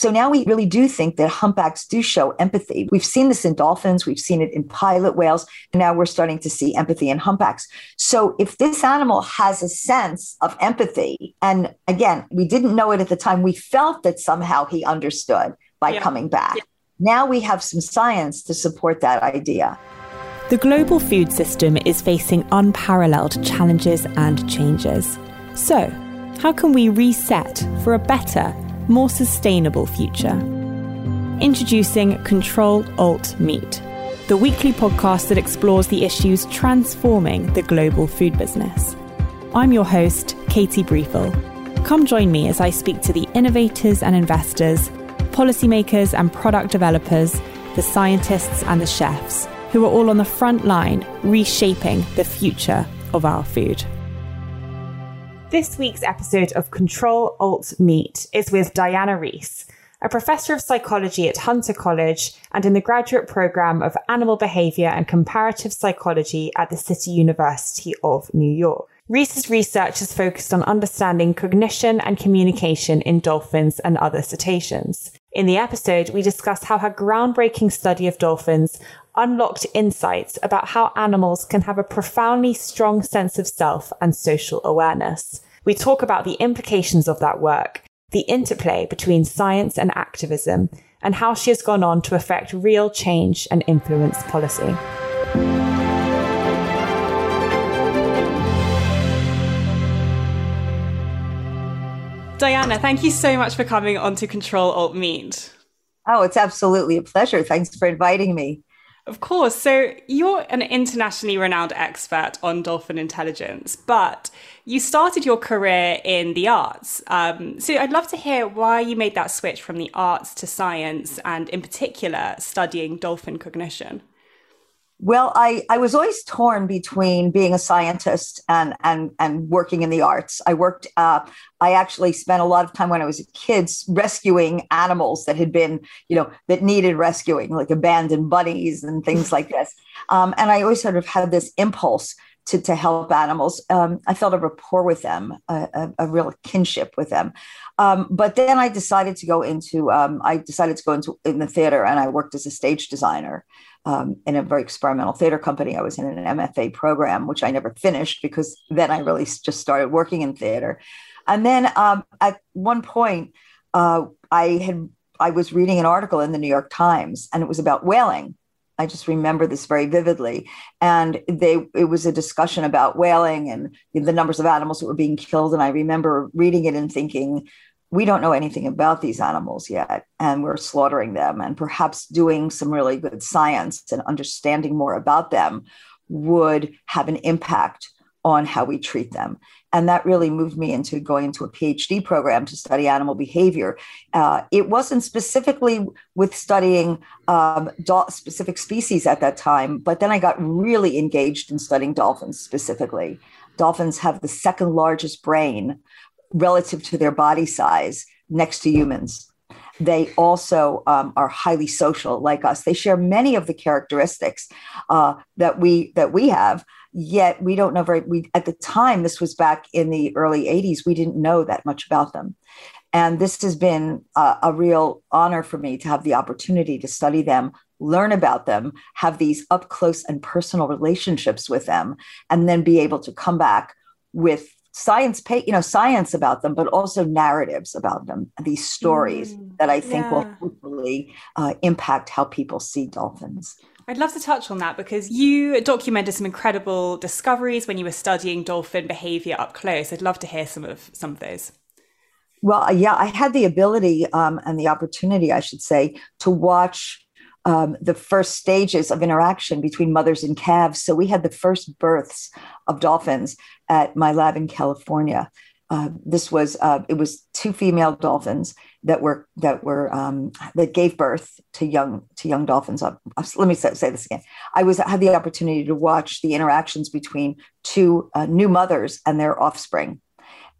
So now we really do think that humpbacks do show empathy. We've seen this in dolphins, we've seen it in pilot whales, and now we're starting to see empathy in humpbacks. So if this animal has a sense of empathy, and again, we didn't know it at the time, we felt that somehow he understood by yeah. coming back. Yeah. Now we have some science to support that idea. The global food system is facing unparalleled challenges and changes. So, how can we reset for a better, more sustainable future? Introducing Control Alt Meat, the weekly podcast that explores the issues transforming the global food business. I'm your host, Katie Briefel. Come join me as I speak to the innovators and investors, policymakers and product developers, the scientists and the chefs who are all on the front line reshaping the future of our food. This week's episode of Control Alt Meat is with Diana Reiss, a professor of psychology at Hunter College and in the graduate program of animal behavior and comparative psychology at the City University of New York. Reiss's research has focused on understanding cognition and communication in dolphins and other cetaceans. In the episode, we discuss how her groundbreaking study of dolphins unlocked insights about how animals can have a profoundly strong sense of self and social awareness. We talk about the implications of that work, the interplay between science and activism, and how she has gone on to affect real change and influence policy. Diana, thank you so much for coming on to Control Alt Meat. Oh, it's absolutely a pleasure. Thanks for inviting me. Of course. So you're an internationally renowned expert on dolphin intelligence, but you started your career in the arts. Um, so I'd love to hear why you made that switch from the arts to science and, in particular, studying dolphin cognition. Well, I, I was always torn between being a scientist and and and working in the arts. I worked. Uh, I actually spent a lot of time when I was a kid rescuing animals that had been, you know, that needed rescuing, like abandoned bunnies and things like this. Um, and I always sort of had this impulse to, to help animals. Um, I felt a rapport with them, a, a, a real kinship with them. Um, but then I decided to go into, um, I decided to go into in the theater and I worked as a stage designer um, in a very experimental theater company. I was in an MFA program, which I never finished because then I really just started working in theater. And then um, at one point, uh, I had I was reading an article in the New York Times, and it was about whaling. I just remember this very vividly, and they it was a discussion about whaling and the numbers of animals that were being killed. And I remember reading it and thinking, we don't know anything about these animals yet, and we're slaughtering them. And perhaps doing some really good science and understanding more about them would have an impact on how we treat them. And that really moved me into going into a PhD program to study animal behavior. Uh, it wasn't specifically with studying um, specific species at that time, but then I got really engaged in studying dolphins specifically. Dolphins have the second largest brain relative to their body size next to humans. They also um, are highly social, like us. They share many of the characteristics uh, that we that we have. Yet we don't know very. We at the time this was back in the early '80s. We didn't know that much about them, and this has been a, a real honor for me to have the opportunity to study them learn about them, have these up close and personal relationships with them, and then be able to come back with science pay you know science about them but also narratives about them these stories mm, that i think yeah. will hopefully uh, impact how people see dolphins I'd love to touch on that because you documented some incredible discoveries when you were studying dolphin behavior up close. I'd love to hear some of some of those. Well, yeah, I had the ability um, and the opportunity, I should say, to watch um, the first stages of interaction between mothers and calves. So we had the first births of dolphins at my lab in California. Uh, this was uh, it was two female dolphins that were that were um, that gave birth to young to young dolphins. Uh, let me say, say, this again. I was I had the opportunity to watch the interactions between two uh, new mothers and their offspring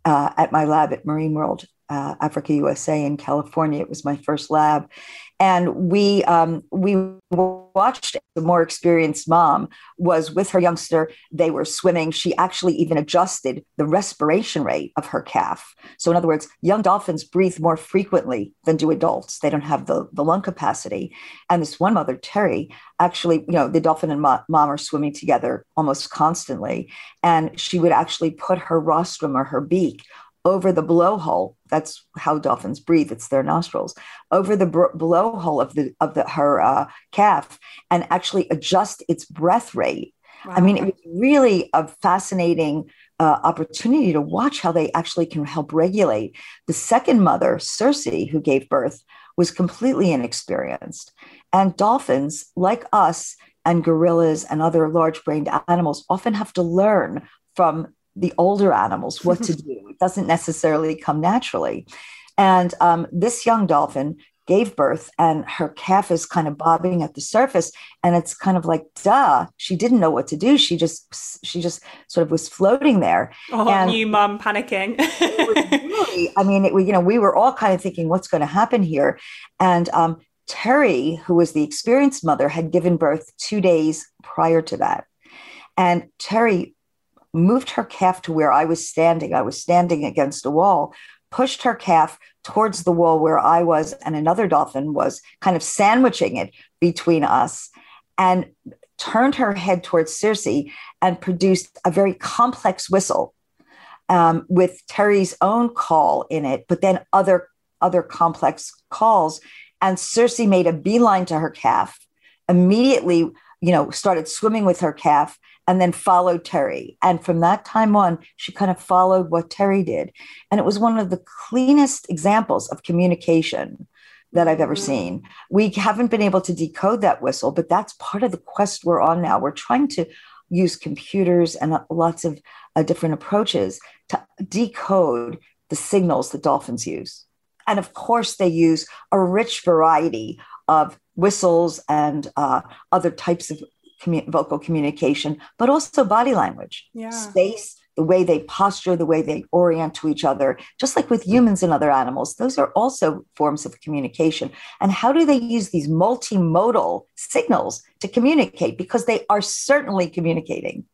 uh, at my lab at Marine World uh, Africa USA in California. It was my first lab, and we um, we watched the more experienced mom was with her youngster. They were swimming. She actually even adjusted the respiration rate of her calf. So in other words, young dolphins breathe more frequently than do adults. They don't have the, the lung capacity. And this one mother, Terry, actually, you know, the dolphin and mom are swimming together almost constantly, and she would actually put her rostrum or her beak over the blowhole. That's how dolphins breathe. It's their nostrils over the br- blowhole of the of the her uh, calf, and actually adjust its breath rate. Wow. I mean, it was really a fascinating uh, opportunity to watch how they actually can help regulate. The second mother, Circe, who gave birth, was completely inexperienced, and dolphins, like us and gorillas and other large-brained animals, often have to learn from the older animals what to do. It doesn't necessarily come naturally. And um, this young dolphin gave birth and her calf is kind of bobbing at the surface and it's kind of like duh she didn't know what to do. She just she just sort of was floating there. Oh and new mom panicking. really, i mean it, you know we were all kind of thinking what's going to happen here? And um, terry who was the experienced mother had given birth two days prior to that. And terry moved her calf to where I was standing. I was standing against a wall, pushed her calf towards the wall where I was, and another dolphin was kind of sandwiching it between us, and turned her head towards Circe and produced a very complex whistle um, with Terry's own call in it, but then other other complex calls. And Circe made a beeline to her calf, immediately, you know, started swimming with her calf and then followed Terry. And from that time on, she kind of followed what Terry did. And it was one of the cleanest examples of communication that I've ever seen. We haven't been able to decode that whistle, but that's part of the quest we're on now. We're trying to use computers and lots of uh, different approaches to decode the signals that dolphins use. And of course, they use a rich variety of whistles and uh, other types of vocal communication, but also body language, yeah. space, the way they posture, the way they orient to each other, just like with humans and other animals. Those are also forms of communication. And how do they use these multimodal signals to communicate? Because they are certainly communicating.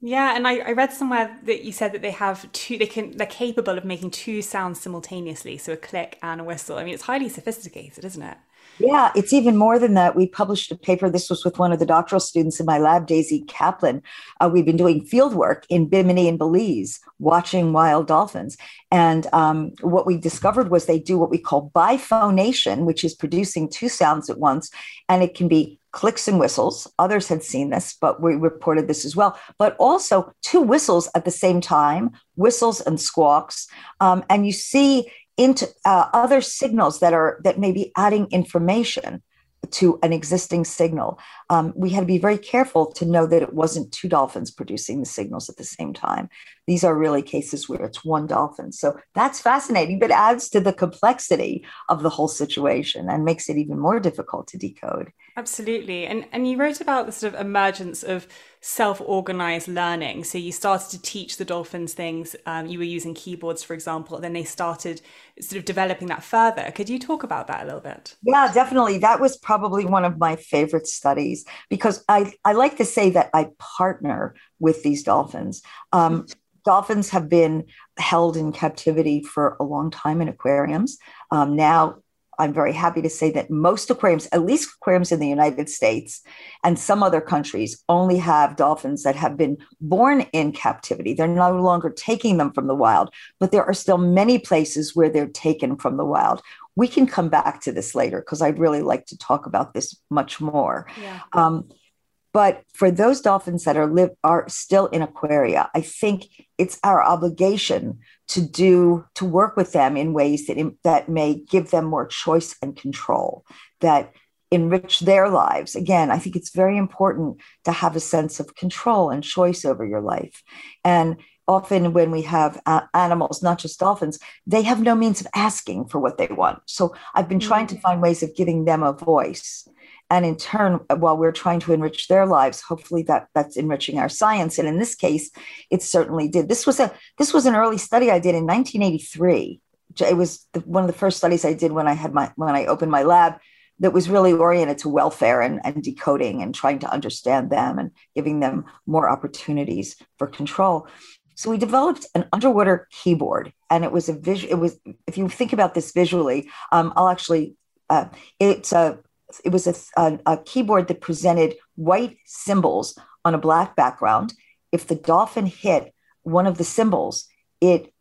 Yeah, and I, I read somewhere that you said that they have two. They can. They're capable of making two sounds simultaneously, so a click and a whistle. I mean, it's highly sophisticated, isn't it? Yeah, it's even more than that. We published a paper. This was with one of the doctoral students in my lab, Daisy Kaplan. Uh, we've been doing field work in Bimini and Belize, watching wild dolphins. And um, what we discovered was they do what we call biphonation, which is producing two sounds at once. And it can be clicks and whistles. Others had seen this, but we reported this as well. But also two whistles at the same time, whistles and squawks. Um, and you see into uh, other signals that are that may be adding information to an existing signal. Um, we had to be very careful to know that it wasn't two dolphins producing the signals at the same time. These are really cases where it's one dolphin. So that's fascinating, but adds to the complexity of the whole situation and makes it even more difficult to decode. Absolutely. And and you wrote about the sort of emergence of self-organized learning. So you started to teach the dolphins things. Um, you were using keyboards, for example. Then they started sort of developing that further. Could you talk about that a little bit? Yeah, definitely. That was probably one of my favorite studies because I I like to say that I partner with these dolphins. Um, dolphins have been held in captivity for a long time in aquariums. Um, now I'm very happy to say that most aquariums, at least aquariums in the United States and some other countries, only have dolphins that have been born in captivity. They're no longer taking them from the wild, but there are still many places where they're taken from the wild. We can come back to this later because I'd really like to talk about this much more. Yeah. Um, but for those dolphins that are live are still in aquaria, I think it's our obligation to do to work with them in ways that that may give them more choice and control that enrich their lives again i think it's very important to have a sense of control and choice over your life and often when we have uh, animals not just dolphins they have no means of asking for what they want. So i've been trying to mm. find ways of giving them a voice. And in turn while we're trying to enrich their lives hopefully that that's enriching our science. And in this case it certainly did. This was a this was an early study i did in 1983 it was the, one of the first studies I did when I had my when I opened my lab that was really oriented to welfare and, and decoding and trying to understand them and giving them more opportunities for control. So we developed an underwater keyboard, and it was a visual. It was if you think about this visually, um, I'll actually. Uh, it's a it was a, a, a keyboard that presented white symbols on a black background. If the dolphin hit one of the symbols, it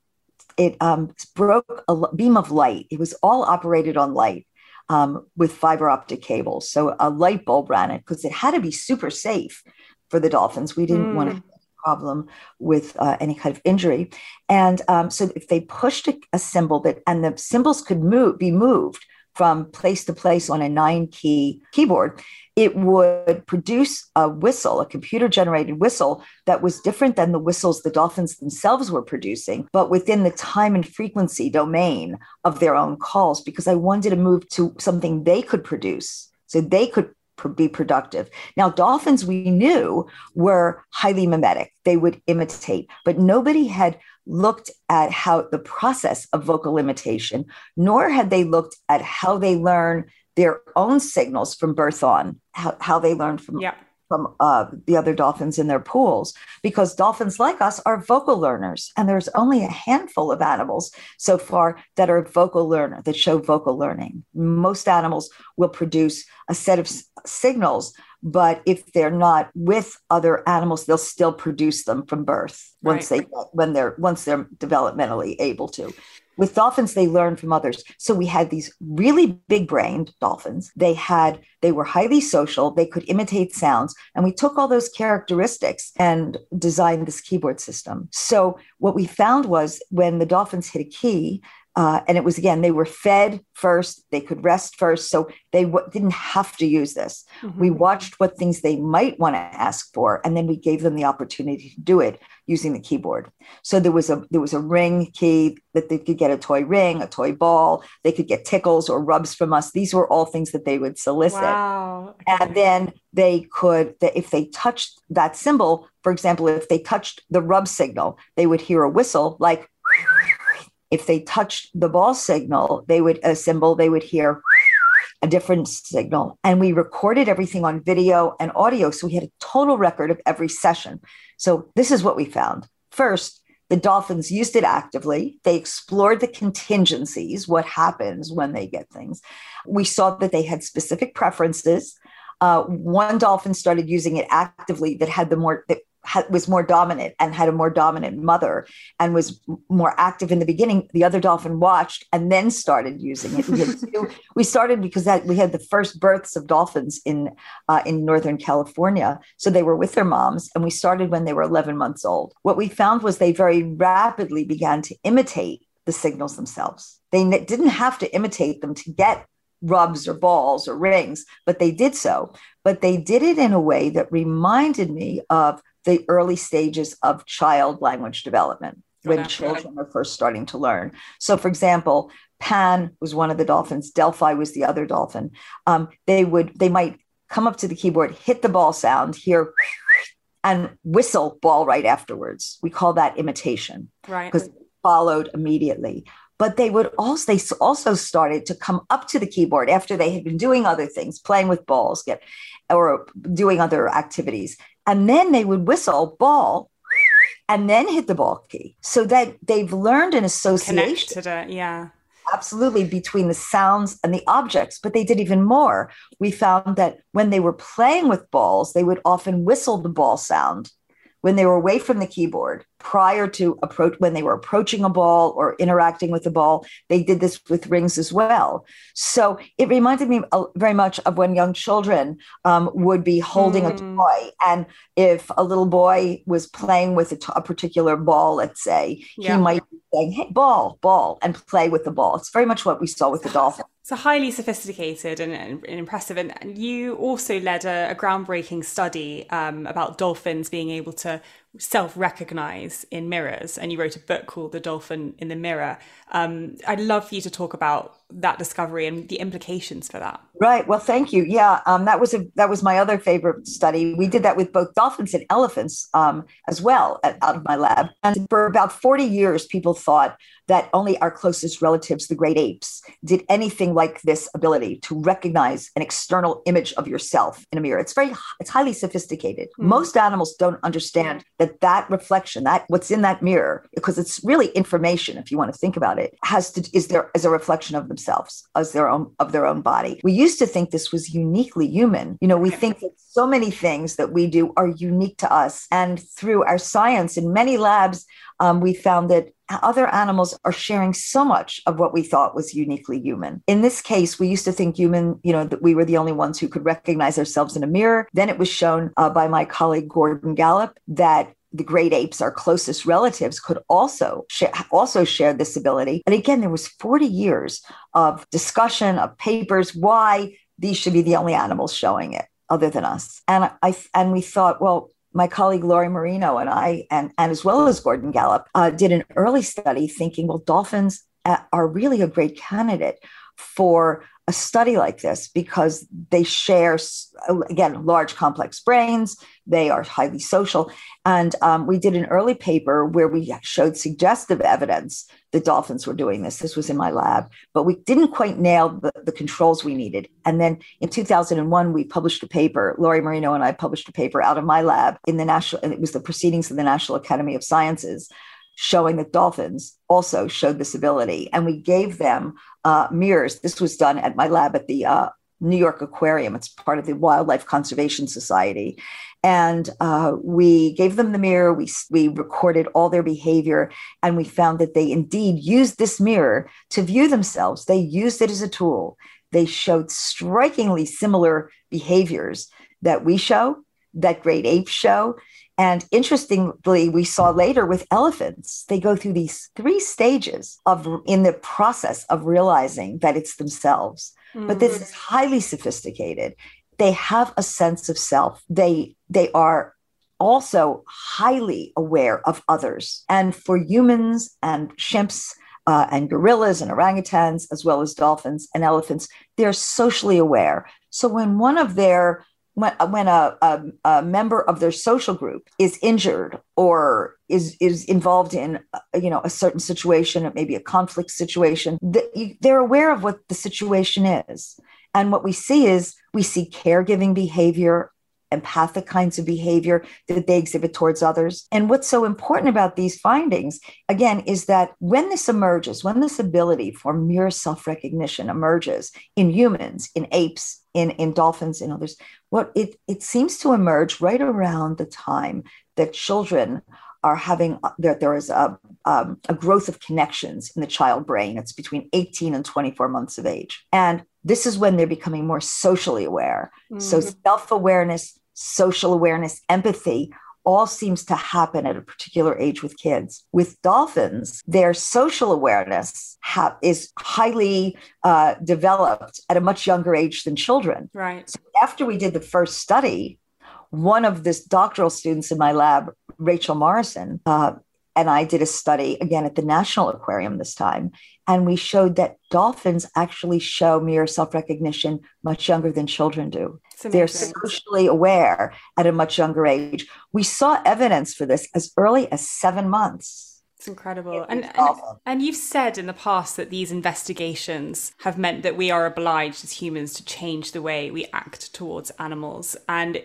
it um, broke a beam of light. It was all operated on light um, with fiber optic cables. So a light bulb ran it because it had to be super safe for the dolphins. We didn't mm. want to problem with uh, any kind of injury. And um, so if they pushed a, a, symbol that, and the symbols could move, be moved from place to place on a nine key keyboard, it would produce a whistle, a computer generated whistle that was different than the whistles the dolphins themselves were producing, but within the time and frequency domain of their own calls, because I wanted to move to something they could produce. So they could be productive. Now, dolphins we knew were highly mimetic, they would imitate, but nobody had looked at how the process of vocal imitation, nor had they looked at how they learn their own signals from birth on, how, how they learn from from uh, the other dolphins in their pools because dolphins like us are vocal learners and there's only a handful of animals so far that are vocal learner that show vocal learning most animals will produce a set of signals but if they're not with other animals they'll still produce them from birth once right. they when they're once they're developmentally able to with dolphins they learn from others. So we had these really big brained dolphins. They had they were highly social. They could imitate sounds. And we took all those characteristics and designed this keyboard system. So what we found was when the dolphins hit a key uh, and it was again, they were fed first, they could rest first. So they w- didn't have to use this. Mm-hmm. We watched what things they might want to ask for, and then we gave them the opportunity to do it using the keyboard. So there was a there was a ring key that they could get a toy ring, a toy ball, they could get tickles or rubs from us. These were all things that they would solicit. Wow. Okay. And then they could, if they touched that symbol, for example, if they touched the rub signal, they would hear a whistle like if they touched the ball signal, they would a symbol, they would hear a different signal. And we recorded everything on video and audio. So we had a total record of every session. So this is what we found. First, the dolphins used it actively. They explored the contingencies, what happens when they get things. We saw that they had specific preferences. Uh, one dolphin started using it actively that had the more that had, was more dominant and had a more dominant mother and was more active in the beginning. The other dolphin watched and then started using it. We, two, we started because that we had the first births of dolphins in uh, in Northern California, so they were with their moms, and we started when they were 11 months old. What we found was they very rapidly began to imitate the signals themselves. They didn't have to imitate them to get rubs or balls or rings, but they did so. But they did it in a way that reminded me of the early stages of child language development when okay. children are first starting to learn. So, for example, Pan was one of the dolphins, Delphi was the other dolphin. Um, they would, they might come up to the keyboard, hit the ball sound, hear, and whistle ball right afterwards. We call that imitation, right? Because it followed immediately. But they would also they also started to come up to the keyboard after they had been doing other things, playing with balls, get or doing other activities, and then they would whistle ball and then hit the ball key. So that they've learned an association Connected it, yeah. absolutely between the sounds and the objects but they did even more. We found that when they were playing with balls they would often whistle the ball sound when they were away from the keyboard prior to approach when they were approaching a ball or interacting with the ball they did this with rings as well so it reminded me very much of when young children um, would be holding mm. a toy and if a little boy was playing with a, t- a particular ball let's say yeah. he might be saying hey ball ball and play with the ball it's very much what we saw with the dolphin so highly sophisticated and, and, and impressive. And, and, you also led a, a groundbreaking study um, about dolphins being able to self-recognize in mirrors, and you wrote a book called "The Dolphin in the Mirror." Um, I'd love for you to talk about that discovery and the implications for that. Right. Well, thank you. Yeah, um, that was a that was my other favorite study. We did that with both dolphins and elephants um, as well at, out of my lab. And for about forty years, people thought that only our closest relatives, the great apes, did anything like this ability to recognize an external image of yourself in a mirror. It's very, it's highly sophisticated. Mm. Most animals don't understand that that reflection, that what's in that mirror, because it's really information. If you want to think about it, has to is there as a reflection of themselves, as their own of their own body. We used to think this was uniquely human. You know, we think that so many things that we do are unique to us, and through our science in many labs um, we found that other animals are sharing so much of what we thought was uniquely human. In this case, we used to think human, you know, that we were the only ones who could recognize ourselves in a mirror. Then it was shown uh, by my colleague Gordon Gallup that the great apes, our closest relatives, could also share, also share this ability. And again, there was 40 years of discussion of papers why these should be the only animals showing it other than us. And I and we thought, well, my colleague Lori Marino and I, and, and as well as Gordon Gallup, uh, did an early study thinking, well, dolphins uh, are really a great candidate for a study like this because they share, again, large complex brains. They are highly social. And um, we did an early paper where we showed suggestive evidence that dolphins were doing this. This was in my lab, but we didn't quite nail the, the controls we needed. And then in 2001, we published a paper. Lori Marino and I published a paper out of my lab in the national, and it was the Proceedings of the National Academy of Sciences showing that dolphins also showed this ability. And we gave them uh, mirrors. This was done at my lab at the uh, New York Aquarium. It's part of the Wildlife Conservation Society. And uh, we gave them the mirror. We, we recorded all their behavior. And we found that they indeed used this mirror to view themselves. They used it as a tool. They showed strikingly similar behaviors that we show, that great apes show. And interestingly, we saw later with elephants, they go through these three stages of in the process of realizing that it's themselves. Mm-hmm. But this mm-hmm. is highly sophisticated. They have a sense of self. They they are also highly aware of others. And for humans and chimps, uh, and gorillas and orangutans, as well as dolphins and elephants, they're socially aware. So when one of their when, when a, a, a, member of their social group is injured or is is involved in uh, you know a certain situation maybe a conflict situation they're aware of what the situation is and what we see is we see caregiving behavior empathic kinds of behavior that they exhibit towards others. And what's so important about these findings, again, is that when this emerges, when this ability for mirror self recognition emerges in humans, in apes, in, in dolphins, and others, what it, it seems to emerge right around the time that children are having uh, there, there is a, um, a growth of connections in the child brain. It's between 18 and 24 months of age. And this is when they're becoming more socially aware. Mm-hmm. So self awareness, social awareness, empathy all seems to happen at a particular age with kids. With dolphins, their social awareness ha- is highly uh, developed at a much younger age than children. Right. So after we did the first study, one of this doctoral students in my lab, Rachel Morrison, uh, and I did a study again at the National Aquarium this time, and we showed that dolphins actually show mirror self recognition much younger than children do. They're socially aware at a much younger age. We saw evidence for this as early as seven months. It's incredible. And, and, and you've said in the past that these investigations have meant that we are obliged as humans to change the way we act towards animals. And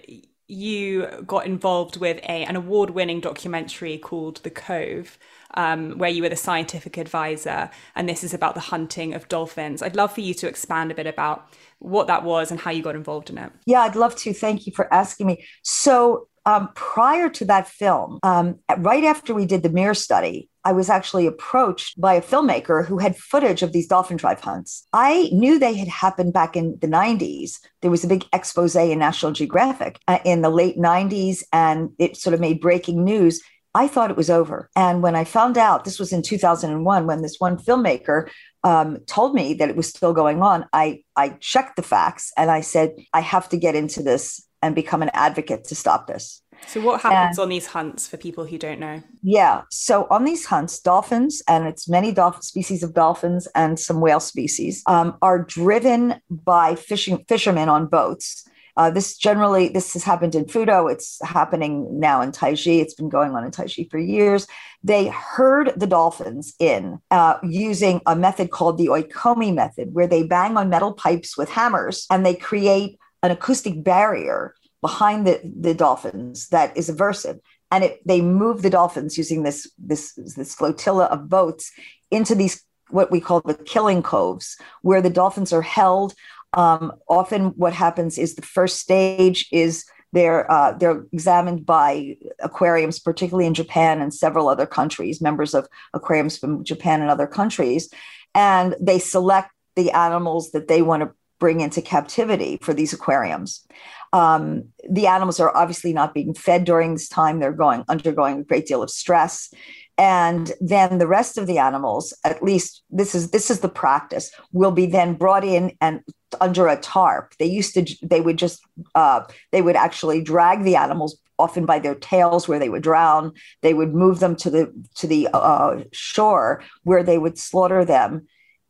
you got involved with a an award winning documentary called The Cove. Um, where you were the scientific advisor, and this is about the hunting of dolphins. I'd love for you to expand a bit about what that was and how you got involved in it. Yeah, I'd love to. Thank you for asking me. So, um, prior to that film, um, right after we did the mirror study, I was actually approached by a filmmaker who had footage of these dolphin drive hunts. I knew they had happened back in the 90s. There was a big expose in National Geographic uh, in the late 90s, and it sort of made breaking news. I thought it was over. And when I found out, this was in 2001, when this one filmmaker um, told me that it was still going on, I, I checked the facts and I said, I have to get into this and become an advocate to stop this. So, what happens and, on these hunts for people who don't know? Yeah. So, on these hunts, dolphins, and it's many dolphin species of dolphins and some whale species, um, are driven by fishing fishermen on boats. Uh, this generally this has happened in Futo. It's happening now in Taiji. It's been going on in Taiji for years. They herd the dolphins in uh, using a method called the oikomi method, where they bang on metal pipes with hammers and they create an acoustic barrier behind the, the dolphins that is aversive. And it, they move the dolphins using this, this, this flotilla of boats into these what we call the killing coves, where the dolphins are held. Um, often, what happens is the first stage is they're uh, they're examined by aquariums, particularly in Japan and several other countries, members of aquariums from Japan and other countries, and they select the animals that they want to bring into captivity for these aquariums. Um, the animals are obviously not being fed during this time; they're going undergoing a great deal of stress, and then the rest of the animals, at least this is this is the practice, will be then brought in and under a tarp. They used to they would just uh, they would actually drag the animals often by their tails where they would drown. They would move them to the to the uh, shore where they would slaughter them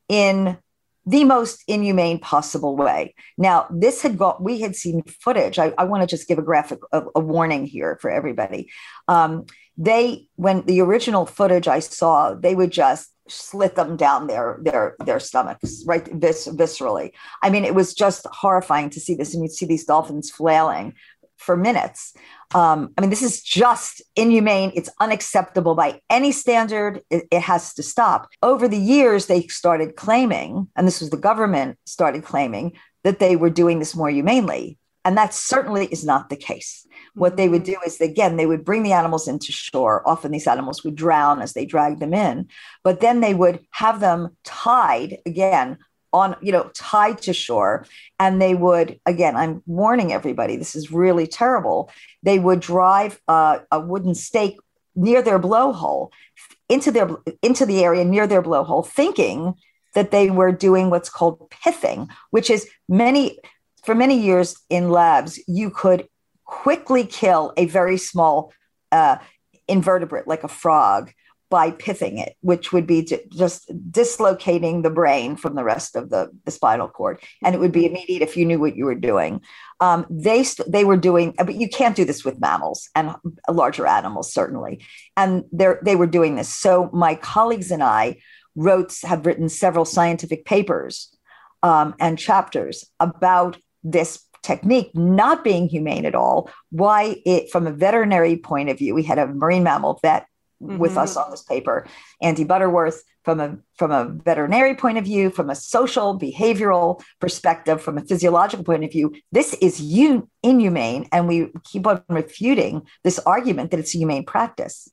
in the most inhumane possible way. Now, this had got, we had seen footage. I, I want to just give a graphic, a, a warning here for everybody. Um, they, when the original footage I saw, they would just slit them down their their their stomachs right vis- viscerally i mean it was just horrifying to see this and you'd see these dolphins flailing for minutes. Um, I mean, this is just inhumane. It's unacceptable by any standard. It, it, has to stop. Over the years, they started claiming, and this was the government started claiming, that they were doing this more humanely. And that certainly is not the case. What they would mm-hmm. do is, again, they would bring the animals into shore. Often these animals would drown as they dragged them in, but then they would have them tied again on you know tied to shore and they would again i'm warning everybody this is really terrible they would drive uh, a wooden stake near their blowhole into their into the area near their blowhole thinking that they were doing what's called pithing which is many for many years in labs you could quickly kill a very small uh, invertebrate like a frog by pithing it, which would be just dislocating the brain from the rest of the, the spinal cord. And it would be immediate if you knew what you were doing. Um, they, st- they were doing, but you can't do this with mammals and larger animals, certainly. And they were doing this. So my colleagues and I wrote, have written several scientific papers um, and chapters about this technique not being humane at all why it from a veterinary point of view we had a marine mammal vet mm-hmm. with us on this paper. Andy Butterworth, from a from a veterinary point of view, from a social behavioral perspective, from a physiological point of view, this is un- inhumane, and we keep on refuting this argument that it's a humane practice.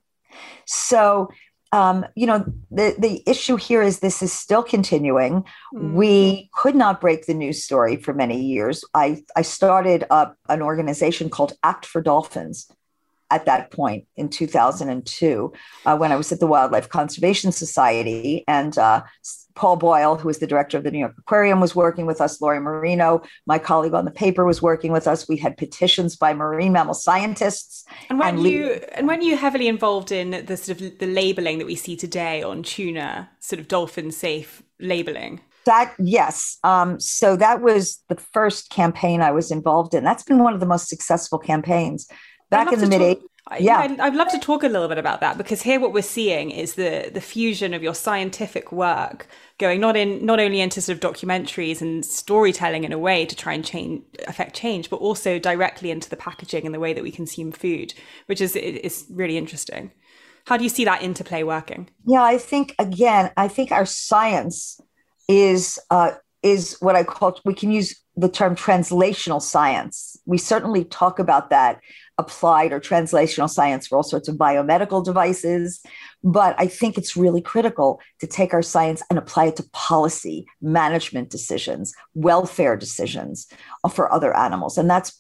So um, you know, the, the issue here is this is still continuing. Mm. We could not break the news story for many years. I, I started up an organization called Act for Dolphins, at that point in 2002 uh, when I was at the Wildlife Conservation Society. And uh, Paul Boyle, who was the director of the New York Aquarium, was working with us. Lori Marino, my colleague on the paper, was working with us. We had petitions by marine mammal scientists. And when and you and when you heavily involved in the sort of the labeling that we see today on tuna, sort of dolphin safe labeling. That yes, um, so that was the first campaign I was involved in. That's been one of the most successful campaigns back in the mid 80s. Yeah, I'd, I'd, love to talk a little bit about that because here what we're seeing is the the fusion of your scientific work going not in not only into sort of documentaries and storytelling in a way to try and change affect change, but also directly into the packaging and the way that we consume food, which is is really interesting. How do you see that interplay working? Yeah, I think again, I think our science is uh, is what I call we can use the term translational science. We certainly talk about that applied or translational science for all sorts of biomedical devices. But I think it's really critical to take our science and apply it to policy, management decisions, welfare decisions for other animals. And that's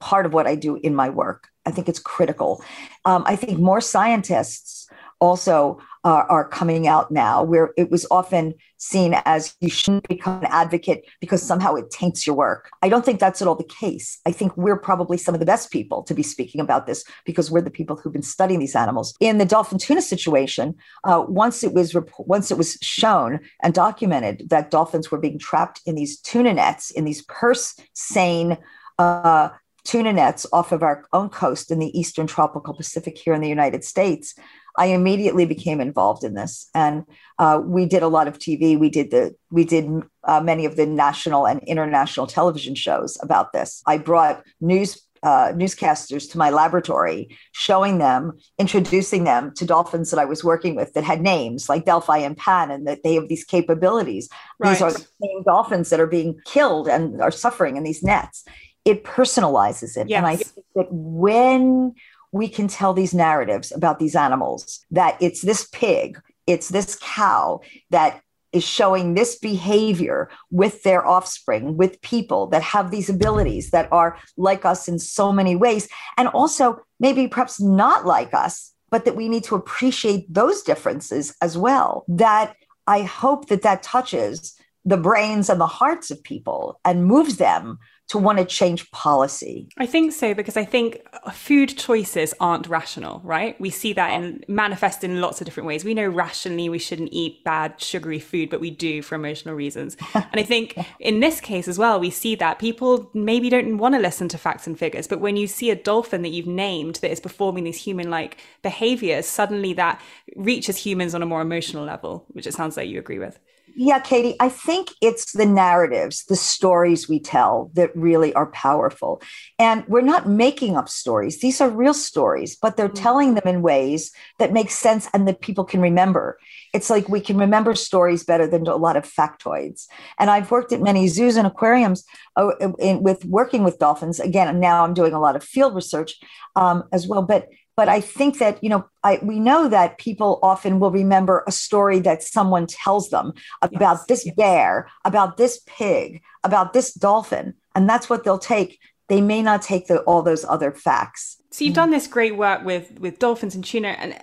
part of what I do in my work. I think it's critical. Um, I think more scientists also are, are coming out now, where it was often seen as you shouldn't become an advocate because somehow it taints your work. I don't think that's at all the case. I think we're probably some of the best people to be speaking about this because we're the people who've been studying these animals. In the dolphin tuna situation, uh, once it was rep- once it was shown and documented that dolphins were being trapped in these tuna nets in these purse seine uh, tuna nets off of our own coast in the eastern tropical Pacific here in the United States, I immediately became involved in this, and uh, we did a lot of TV. We did the we did uh, many of the national and international television shows about this. I brought news uh, newscasters to my laboratory, showing them, introducing them to dolphins that I was working with that had names like Delphi and Pan, and that they have these capabilities. Right. These are the same dolphins that are being killed and are suffering in these nets. It personalizes it, yes. and I think that when we can tell these narratives about these animals that it's this pig, it's this cow that is showing this behavior with their offspring, with people that have these abilities that are like us in so many ways, and also maybe perhaps not like us, but that we need to appreciate those differences as well. That I hope that that touches the brains and the hearts of people and moves them to want to change policy? I think so because I think uh, food choices aren't rational, right? We see that in manifest in lots of different ways. We know rationally we shouldn't eat bad sugary food, but we do for emotional reasons. and I think in this case as well, we see that people maybe don't want to listen to facts and figures, but when you see a dolphin that you've named that is performing these human-like behaviors, suddenly that reaches humans on a more emotional level, which it sounds like you agree with. Yeah, Katie, I think it's the narratives, the stories we tell that really are powerful. And we're not making up stories. These are real stories, but they're mm-hmm. telling them in ways that make sense and that people can remember. It's like we can remember stories better than a lot of factoids. And I've worked at many zoos and aquariums uh, in, with working with dolphins. Again, now I'm doing a lot of field research um, as well. But but I think that, you know, I, we know that people often will remember a story that someone tells them about yes, this yes. bear, about this pig, about this dolphin. And that's what they'll take. They may not take the, all those other facts. So you've done this great work with with dolphins and tuna, and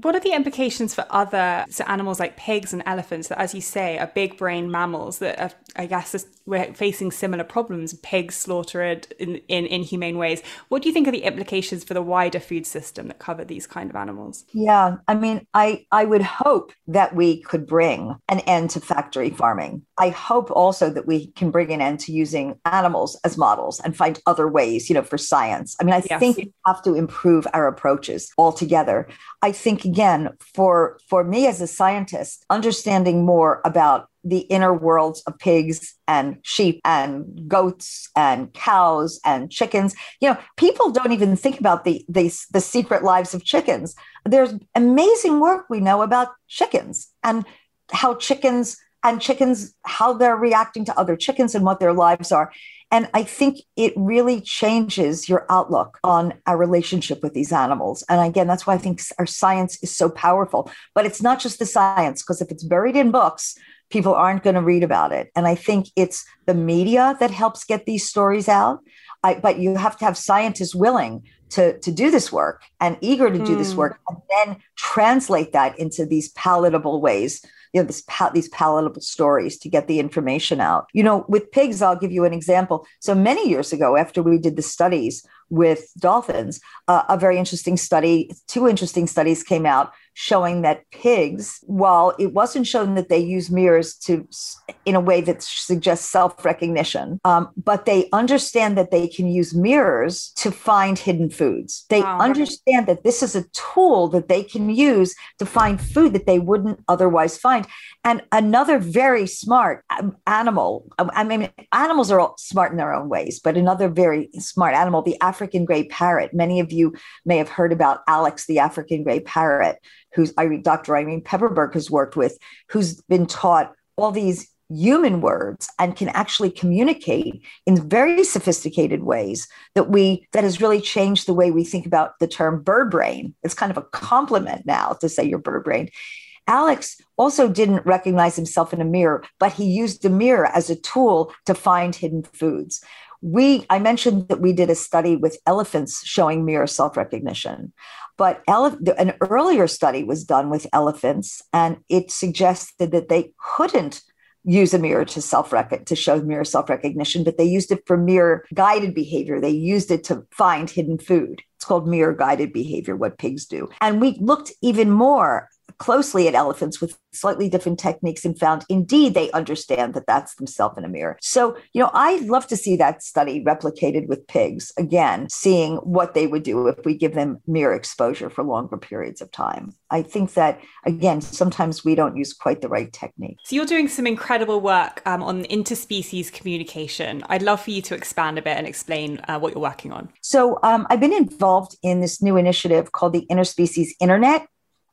what are the implications for other so animals like pigs and elephants that, as you say, are big brain mammals that are, I guess we're facing similar problems, pigs slaughtered in, in inhumane ways. What do you think are the implications for the wider food system that cover these kind of animals? Yeah, I mean, I, I would hope that we could bring an end to factory farming. I hope also that we can bring an end to using animals as models and find other ways, you know, for science. I mean, I yes. think we have to improve our approaches altogether. I think again, for for me as a scientist, understanding more about the inner worlds of pigs and sheep and goats and cows and chickens. You know, people don't even think about the the, the secret lives of chickens. There's amazing work we know about chickens and how chickens and chickens how they're reacting to other chickens and what their lives are. And I think it really changes your outlook on our relationship with these animals. And again, that's why I think our science is so powerful. But it's not just the science, because if it's buried in books, people aren't going to read about it. And I think it's the media that helps get these stories out. I, but you have to have scientists willing to, to do this work and eager to do this hmm. work and then translate that into these palatable ways you know this these palatable stories to get the information out you know with pigs i'll give you an example so many years ago after we did the studies with dolphins uh, a very interesting study two interesting studies came out showing that pigs, while it wasn't shown that they use mirrors to in a way that suggests self-recognition, um, but they understand that they can use mirrors to find hidden foods. They wow. understand that this is a tool that they can use to find food that they wouldn't otherwise find. And another very smart um, animal, um, I mean, animals are all smart in their own ways, but another very smart animal, the African gray parrot. Many of you may have heard about Alex, the African gray parrot who's Dr. Irene Pepperberg has worked with, who's been taught all these human words and can actually communicate in very sophisticated ways that we that has really changed the way we think about the term bird brain it's kind of a compliment now to say you're bird brain Alex also didn't recognize himself in a mirror, but he used the mirror as a tool to find hidden foods. We, I mentioned that we did a study with elephants showing mirror self recognition. But ele- an earlier study was done with elephants, and it suggested that they couldn't use a mirror to self to show mirror self recognition, but they used it for mirror guided behavior. They used it to find hidden food. It's called mirror guided behavior, what pigs do. And we looked even more closely at elephants with slightly different techniques and found indeed they understand that that's themselves in a mirror. So, you know, I'd love to see that study replicated with pigs, again, seeing what they would do if we give them mirror exposure for longer periods of time. I think that, again, sometimes we don't use quite the right technique. So, you're doing some incredible work um, on interspecies communication. I'd love for you to expand a bit and explain uh, what you're working on. So, um, I've been involved in this new initiative called the Interspecies Internet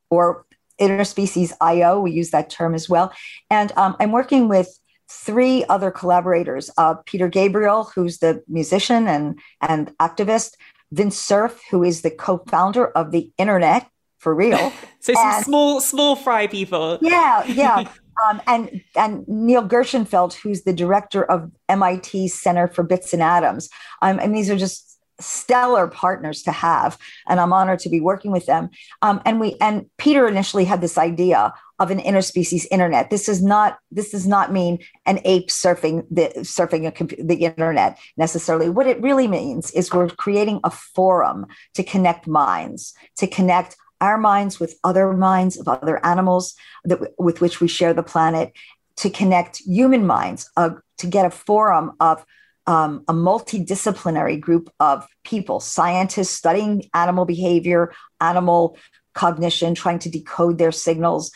or interspecies IO. We use that term as well. And um, I'm working with three other collaborators uh, Peter Gabriel, who's the musician and, and activist, Vint Cerf, who is the co founder of the internet for real. so some and, small, small fry people. Yeah, yeah. um, and and Neil Gershenfeld, who's the director of MIT Center for Bits and Atoms. Um, and these are just stellar partners to have and i'm honored to be working with them. Um, and we and peter initially had this idea of an interspecies internet. This is not this does not mean an ape surfing the surfing a, the internet necessarily. What it really means is we're creating a forum to connect minds to connect our minds with other minds of other animals that, with which we share the planet to connect human minds uh, to get a forum of um, a multidisciplinary group of people, scientists studying animal behavior, animal cognition, trying to decode their signals,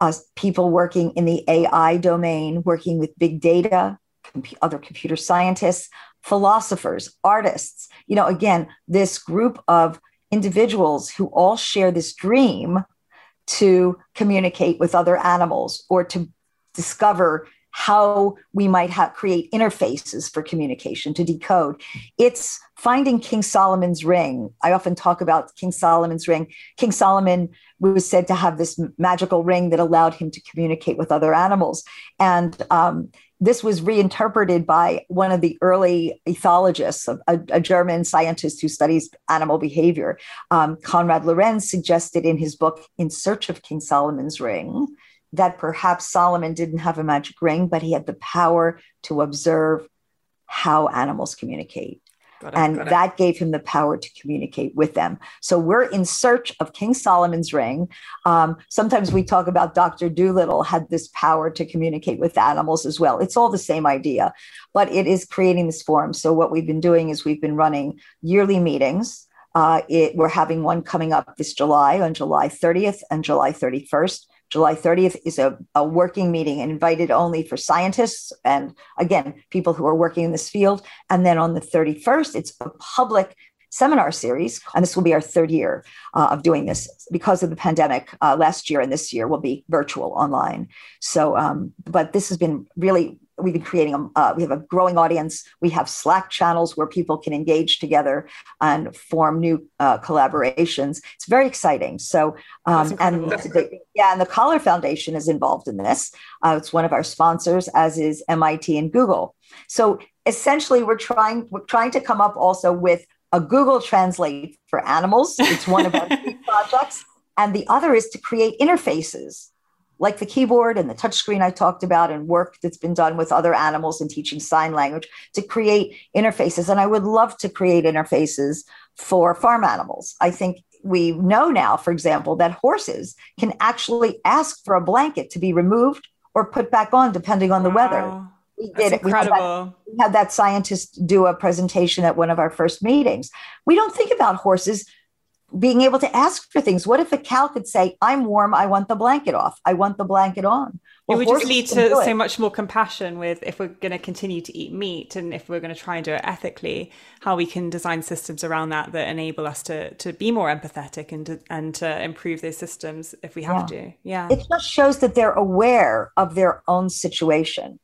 uh, people working in the AI domain, working with big data, other computer scientists, philosophers, artists. You know, again, this group of individuals who all share this dream to communicate with other animals or to discover how we might have, create interfaces for communication to decode. It's finding King Solomon's ring. I often talk about King Solomon's ring. King Solomon was said to have this magical ring that allowed him to communicate with other animals. And um, this was reinterpreted by one of the early ethologists, a, a German scientist who studies animal behavior. Um, Konrad Lorenz suggested in his book, In Search of King Solomon's Ring, that perhaps Solomon didn't have a magic ring, but he had the power to observe how animals communicate. It, and that gave him the power to communicate with them. So we're in search of King Solomon's ring. Um, sometimes we talk about Dr. Dolittle had this power to communicate with animals as well. It's all the same idea, but it is creating this forum. So what we've been doing is we've been running yearly meetings. Uh, it, we're having one coming up this July on July 30th and July 31st. July 30th is a, a working meeting invited only for scientists and, again, people who are working in this field. And then on the 31st, it's a public seminar series, and this will be our third year uh, of doing this because of the pandemic. Uh, last year and this year will be virtual online. So, um, but this has been really we've been creating a, uh, we have a growing audience. We have slack channels where people can engage together and form new uh, collaborations. It's very exciting. So um, and the, yeah and the collar foundation is involved in this. Uh, it's one of our sponsors as is mit and google. So essentially we're trying we're trying to come up also with a google translate for animals. It's one of our projects. And the other is to create interfaces like the keyboard and the touchscreen I talked about, and work that's been done with other animals and teaching sign language to create interfaces. And I would love to create interfaces for farm animals. I think we know now, for example, that horses can actually ask for a blanket to be removed or put back on depending on the wow. weather. We did it. We had, that, we had that scientist do a presentation at one of our first meetings. We don't think about horses being able to ask for things. What if a cow could say, I'm warm, I want the blanket off, I want the blanket on? Well, it would just lead to so much more compassion with if we're going to continue to eat meat and if we're going to try and do it ethically, how we can design systems around that that enable us to to be more empathetic and to, and to improve those systems if we have yeah. to. Yeah. It just shows that they're aware of their own situation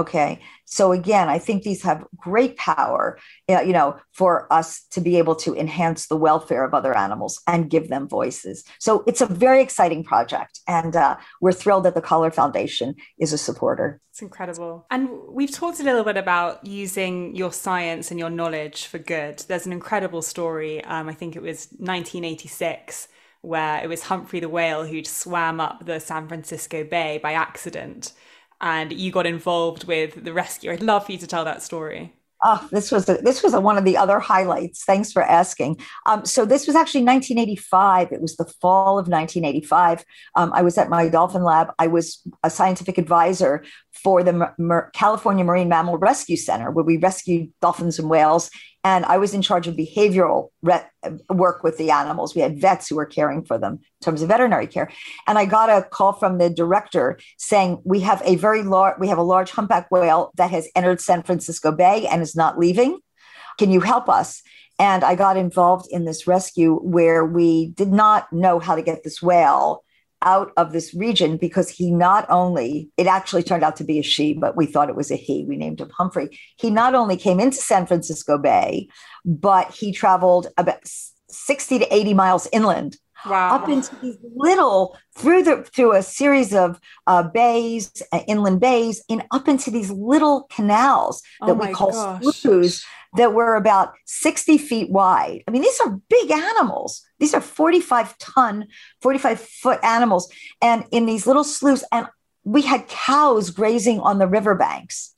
Okay. So again, I think these have great power, uh, you know, for us to be able to enhance the welfare of other animals and give them voices. So it's a very exciting project, and uh, we're thrilled that the Collar Foundation is a supporter. It's incredible. And we've talked a little bit about using your science and your knowledge for good. There's an incredible story. Um, I think it was 1986 where it was Humphrey the whale who'd swam up the San Francisco Bay by accident and you got involved with the rescue. I'd love for you to tell that story. Oh, this was a, this was a, one of the other highlights. Thanks for asking. Um, so this was actually 1985. It was the fall of 1985. Um, I was at my dolphin lab. I was a scientific advisor for the Mer- California Marine Mammal Rescue Center, where we rescued dolphins and whales and I was in charge of behavioral re- work with the animals. We had vets who were caring for them in terms of veterinary care. And I got a call from the director saying, We have a very large, we have a large humpback whale that has entered San Francisco Bay and is not leaving. Can you help us? And I got involved in this rescue where we did not know how to get this whale out of this region because he not only, it actually turned out to be a she, but we thought it was a he. We named him Humphrey. He not only came into San Francisco Bay, but he traveled about 60 to 80 miles inland. Wow. Up into these little through the through a series of uh, bays, uh, inland bays, and up into these little canals that oh we call sloughs that were about 60 feet wide. I mean, these are big animals. These are 45 ton, 45 foot animals. And in these little sloughs, and we had cows grazing on the riverbanks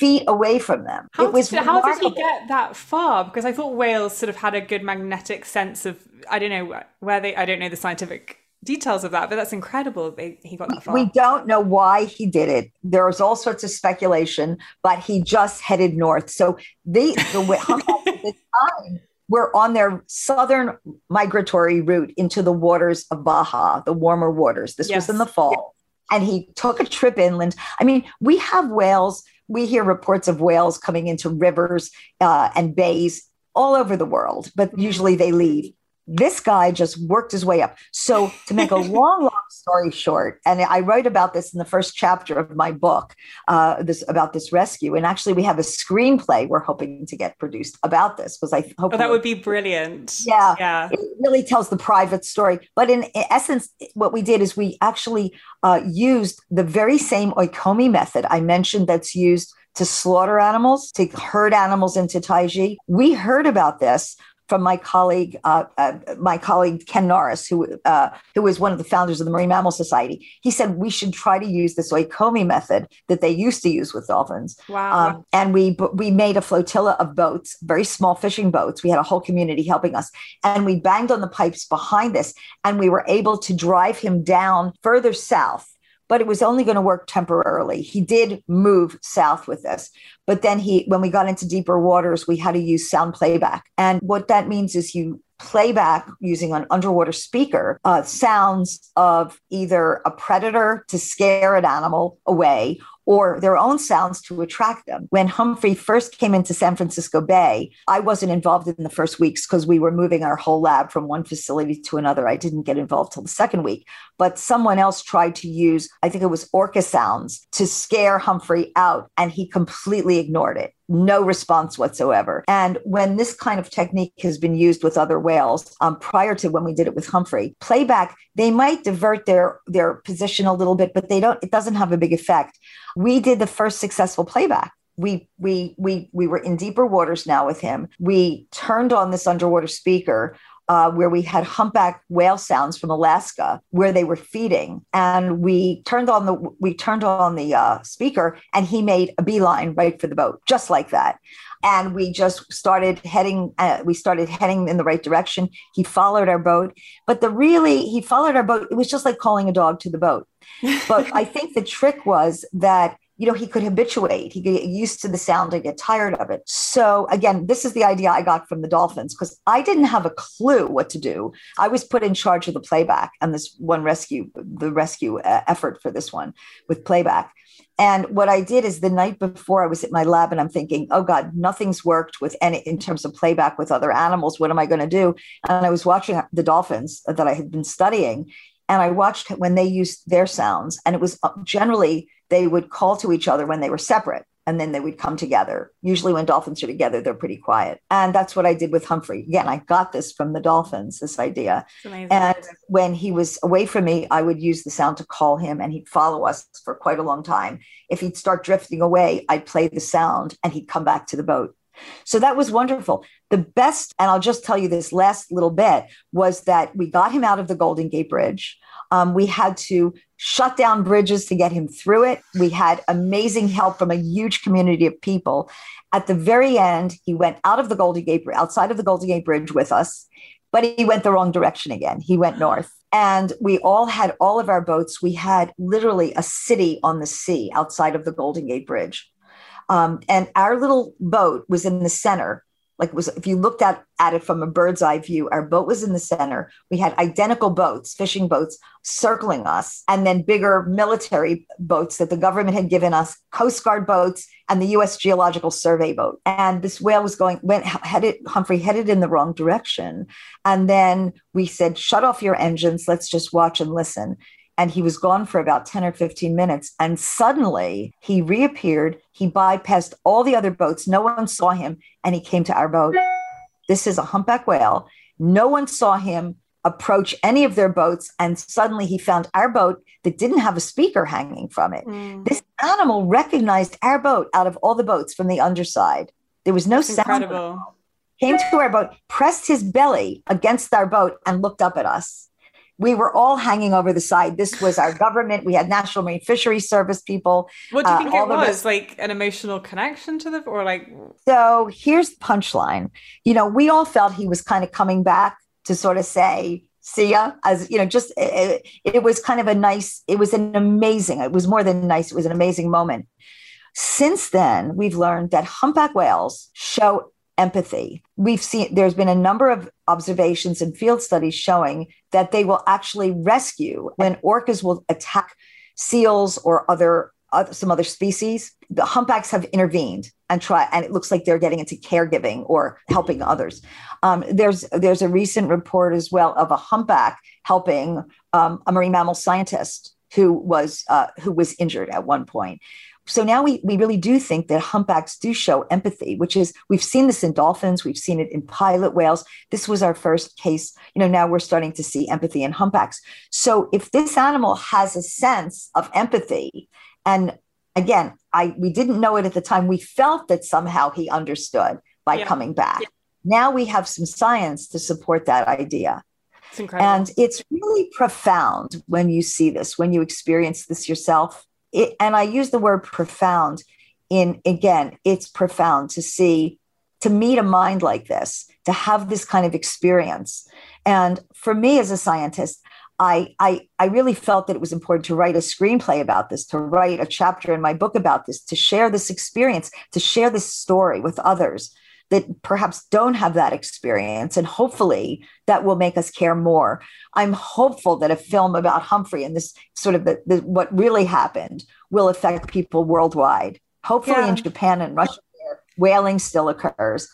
feet away from them. How, it was did, how did he get that far? Because I thought whales sort of had a good magnetic sense of I don't know where they I don't know the scientific details of that, but that's incredible. They, he got that far. We don't know why he did it. There was all sorts of speculation, but he just headed north. So they, the humpbacks at the time were on their southern migratory route into the waters of Baja, the warmer waters. This yes. was in the fall. And he took a trip inland. I mean, we have whales. We hear reports of whales coming into rivers uh, and bays all over the world, but usually they leave this guy just worked his way up. So, to make a long, long story short, and I write about this in the first chapter of my book, uh, this about this rescue. And actually, we have a screenplay we're hoping to get produced about this because I hope oh, that would be brilliant. Yeah, yeah, it really tells the private story. But in essence, what we did is we actually uh, used the very same oikomi method I mentioned that's used to slaughter animals, to herd animals into Taiji. We heard about this from my colleague, uh, uh, my colleague Ken Norris, who uh, who was one of the founders of the Marine Mammal Society. He said we should try to use this oikomi method that they used to use with dolphins. Wow! Um, and we we made a flotilla of boats, very small fishing boats. We had a whole community helping us, and we banged on the pipes behind this, and we were able to drive him down further south but it was only going to work temporarily. He did move south with this. But then he when we got into deeper waters, we had to use sound playback. And what that means is you playback using an underwater speaker uh, sounds of either a predator to scare an animal away or their own sounds to attract them. When Humphrey first came into San Francisco Bay, I wasn't involved in the first weeks because we were moving our whole lab from one facility to another. I didn't get involved till the second week, but someone else tried to use, I think it was orca sounds to scare Humphrey out, and he completely ignored it no response whatsoever. And when this kind of technique has been used with other whales, um, prior to when we did it with Humphrey, playback, they might divert their their position a little bit, but they don't. It doesn't have a big effect. We did the first successful playback we we we we were in deeper waters now with him. We turned on this underwater speaker uh, where we had humpback whale sounds from Alaska where they were feeding, and we turned on the we turned on the uh, speaker, and he made a beeline right for the boat, just like that. And we just started heading. Uh, we started heading in the right direction. He followed our boat, but the really he followed our boat. It was just like calling a dog to the boat. But I think the trick was that you know, he could habituate, he could get used to the sound and get tired of it. So, again, this is the idea I got from the Dolphins because I didn't have a clue what to do. I was put in charge of the playback and this one rescue, the rescue uh, effort for this one with playback. And what I did is the night before I was at my lab and I'm thinking, oh God, nothing's worked with any in terms of playback with other animals. What am I going to do? And I was watching the dolphins that I had been studying and I watched when they used their sounds and it was uh, generally they would call to each other when they were separate and then they would come together. Usually, when dolphins are together, they're pretty quiet. And that's what I did with Humphrey. Again, I got this from the dolphins, this idea. And when he was away from me, I would use the sound to call him, and he'd follow us for quite a long time. If he'd start drifting away, I'd play the sound, and he'd come back to the boat. So that was wonderful. The best, and I'll just tell you this last little bit, was that we got him out of the Golden Gate Bridge. Um, we had to shut down bridges to get him through it. We had amazing help from a huge community of people. At the very end, he went out of the Golden Gate, outside of the Golden Gate Bridge with us, but he went the wrong direction again. He went north. And we all had all of our boats. We had literally a city on the sea outside of the Golden Gate Bridge. Um, and our little boat was in the center like was if you looked at, at it from a bird's eye view our boat was in the center. We had identical boats fishing boats circling us and then bigger military boats that the government had given us coast guard boats and the us geological survey boat. And this whale was going went headed humphrey headed in the wrong direction. And then we said shut off your engines. Let's just watch and listen and he was gone for about 10 or 15 minutes. And suddenly he reappeared. He bypassed all the other boats. No one saw him, and he came to our boat. This is a humpback whale. No one saw him approach any of their boats. And suddenly he found our boat that didn't have a speaker hanging from it. Mm. This animal recognized our boat out of all the boats from the underside. There was no That's sound. Came to our boat, pressed his belly against our boat, and looked up at us we were all hanging over the side. This was our government. We had National Marine Fisheries Service people. What do you think uh, it was? Like an emotional connection to the, or like? So here's the punchline. You know, we all felt he was kind of coming back to sort of say, see ya as you know just it, it, was kind of a nice it was an amazing it was more than nice it was an amazing moment since then we've learned that humpback whales show empathy. We've seen there's been a number of observations and field studies showing that they will actually rescue when orcas will attack seals or other, other some other species. The humpbacks have intervened and try, and it looks like they're getting into caregiving or helping others. Um, there's there's a recent report as well of a humpback helping um, a marine mammal scientist who was uh, who was injured at one point so now we, we really do think that humpbacks do show empathy, which is we've seen this in dolphins, we've seen it in pilot whales. This was our first case. You know, now we're starting to see empathy in humpbacks. So if this animal has a sense of empathy, and again, I we didn't know it at the time, we felt that somehow he understood by yeah. coming back. Yeah. Now we have some science to support that idea. It's and it's really profound when you see this, when you experience this yourself it, and I use the word profound in again, it's profound to see, to meet a mind like this, to have this kind of experience. And for me as a scientist, I, I, I really felt that it was important to write a screenplay about this, to write a chapter in my book about this, to share this experience, to share this story with others that perhaps don't have that experience. And hopefully that will make us care more. I'm hopeful that a film about Humphrey and this sort of the, the what really happened will affect people worldwide. Hopefully yeah. in Japan and Russia, whaling still occurs.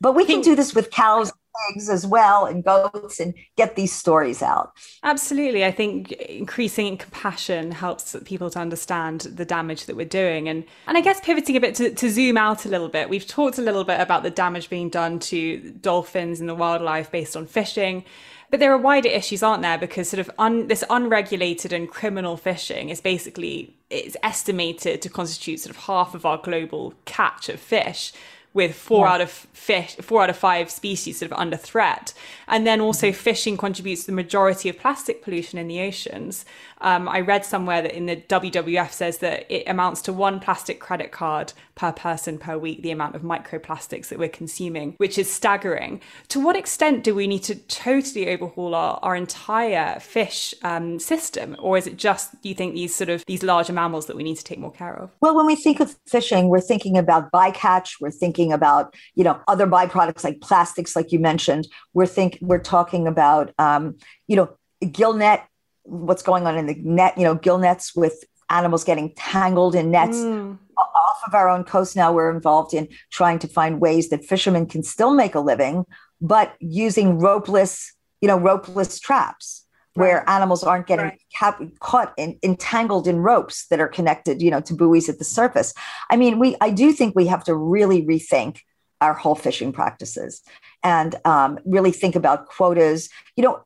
But we can do this with cows eggs as well and goats and get these stories out. Absolutely. I think increasing compassion helps people to understand the damage that we're doing. And and I guess pivoting a bit to, to zoom out a little bit, we've talked a little bit about the damage being done to dolphins and the wildlife based on fishing. But there are wider issues, aren't there? Because sort of un, this unregulated and criminal fishing is basically it's estimated to constitute sort of half of our global catch of fish with four yeah. out of fish, four out of five species sort of under threat. And then also mm-hmm. fishing contributes to the majority of plastic pollution in the oceans. Um, I read somewhere that in the WWF says that it amounts to one plastic credit card per person per week, the amount of microplastics that we're consuming, which is staggering. To what extent do we need to totally overhaul our, our entire fish um, system? Or is it just, you think, these sort of these larger mammals that we need to take more care of? Well, when we think of fishing, we're thinking about bycatch, we're thinking about, you know, other byproducts like plastics, like you mentioned. We're think we're talking about um, you know, gillnet what's going on in the net, you know, gill nets with animals getting tangled in nets. Mm. Off of our own coast now, we're involved in trying to find ways that fishermen can still make a living, but using ropeless, you know, ropeless traps. where animals aren't getting right. cap- caught in, entangled in ropes that are connected, you know, to buoys at the surface. I mean, we I do think we have to really rethink our whole fishing practices and um, really think about quotas. You know,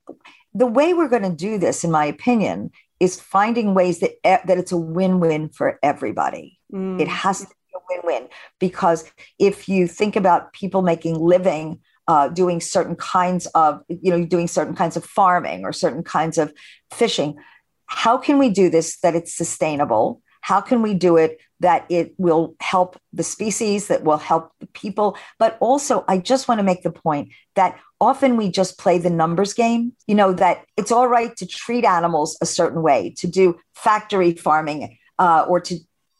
the way we're going to do this, in my opinion, is finding ways that that it's a win-win for everybody. Mm. It has to be a win-win because if you think about people making living uh, doing certain kinds of you know doing certain kinds of farming or certain kinds of fishing how can we do this that it's sustainable how can we do it that it will help the species that will help the people but also i just want to make the point that often we just play the numbers game you know that it's all right to treat animals a certain way to do factory farming uh, or to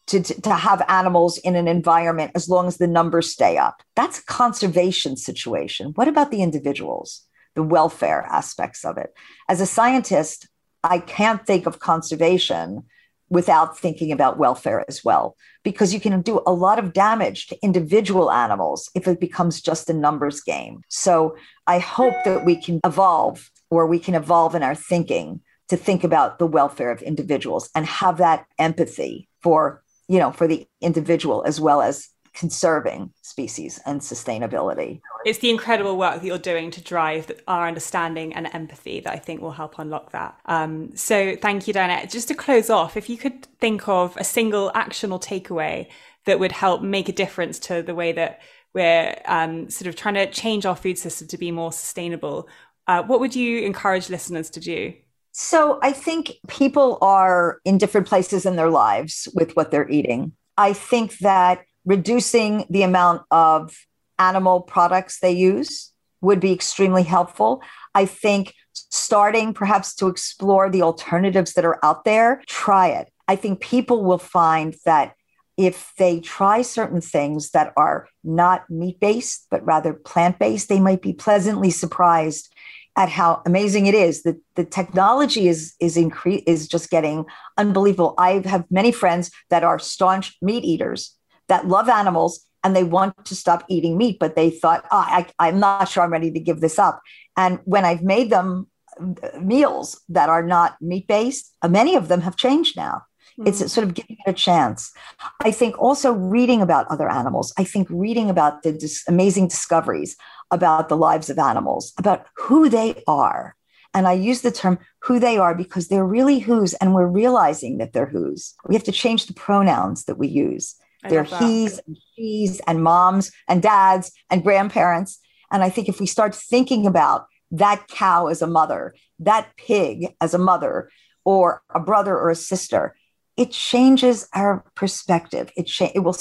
to, to have animals in an environment as long as the numbers stay up. That's a conservation situation. What about the individuals, the welfare aspects of it? As a scientist, I can't think of conservation without thinking about welfare as well, because you can do a lot of damage to individual animals if it becomes just a numbers game. So I hope that we can evolve or we can evolve in our thinking to think about the welfare of individuals and have that empathy for you know, for the individual as well as conserving species and sustainability. It's the incredible work that you're doing to drive our understanding and empathy that I think will help unlock that. Um, so thank you, Diana. Just to close off, if you could think of a single action or takeaway that would help make a difference to the way that we're um, sort of trying to change our food system to be more sustainable, uh, what would you encourage listeners to do? So I think people are in different places in their lives with what they're eating. I think that reducing the amount of animal products they use would be extremely helpful. I think starting perhaps to explore the alternatives that are out there, try it. I think people will find that if they try certain things that are not meat based, but rather plant based, they might be pleasantly surprised at how amazing it is that the technology is is increase is just getting unbelievable. I have many friends that are staunch meat eaters that love animals and they want to stop eating meat, but they thought, oh, I, I'm not sure I'm ready to give this up. And when I've made them uh, meals that are not meat based, uh, many of them have changed now. It's mm. sort of giving it a chance. I think also reading about other animals. I think reading about the dis- amazing discoveries about the lives of animals, about who they are. And I use the term who they are because they're really who's, and we're realizing that they're who's. We have to change the pronouns that we use. I they're he's and she's and moms and dads and grandparents. And I think if we start thinking about that cow as a mother, that pig as a mother, or a brother or a sister, it changes our perspective. It, cha- it will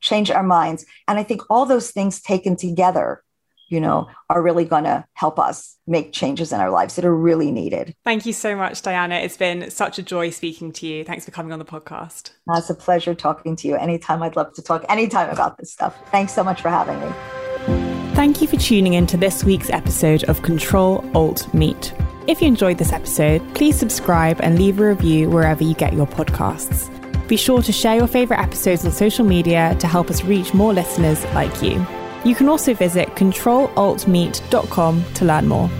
change our minds. And I think all those things taken together you know, are really going to help us make changes in our lives that are really needed. Thank you so much, Diana. It's been such a joy speaking to you. Thanks for coming on the podcast. Uh, it's a pleasure talking to you. Anytime I'd love to talk anytime about this stuff. Thanks so much for having me. Thank you for tuning in to this week's episode of Control Alt Meat. If you enjoyed this episode, please subscribe and leave a review wherever you get your podcasts. Be sure to share your favourite episodes on social media to help us reach more listeners like you. You can also visit controlaltmeat.com to learn more.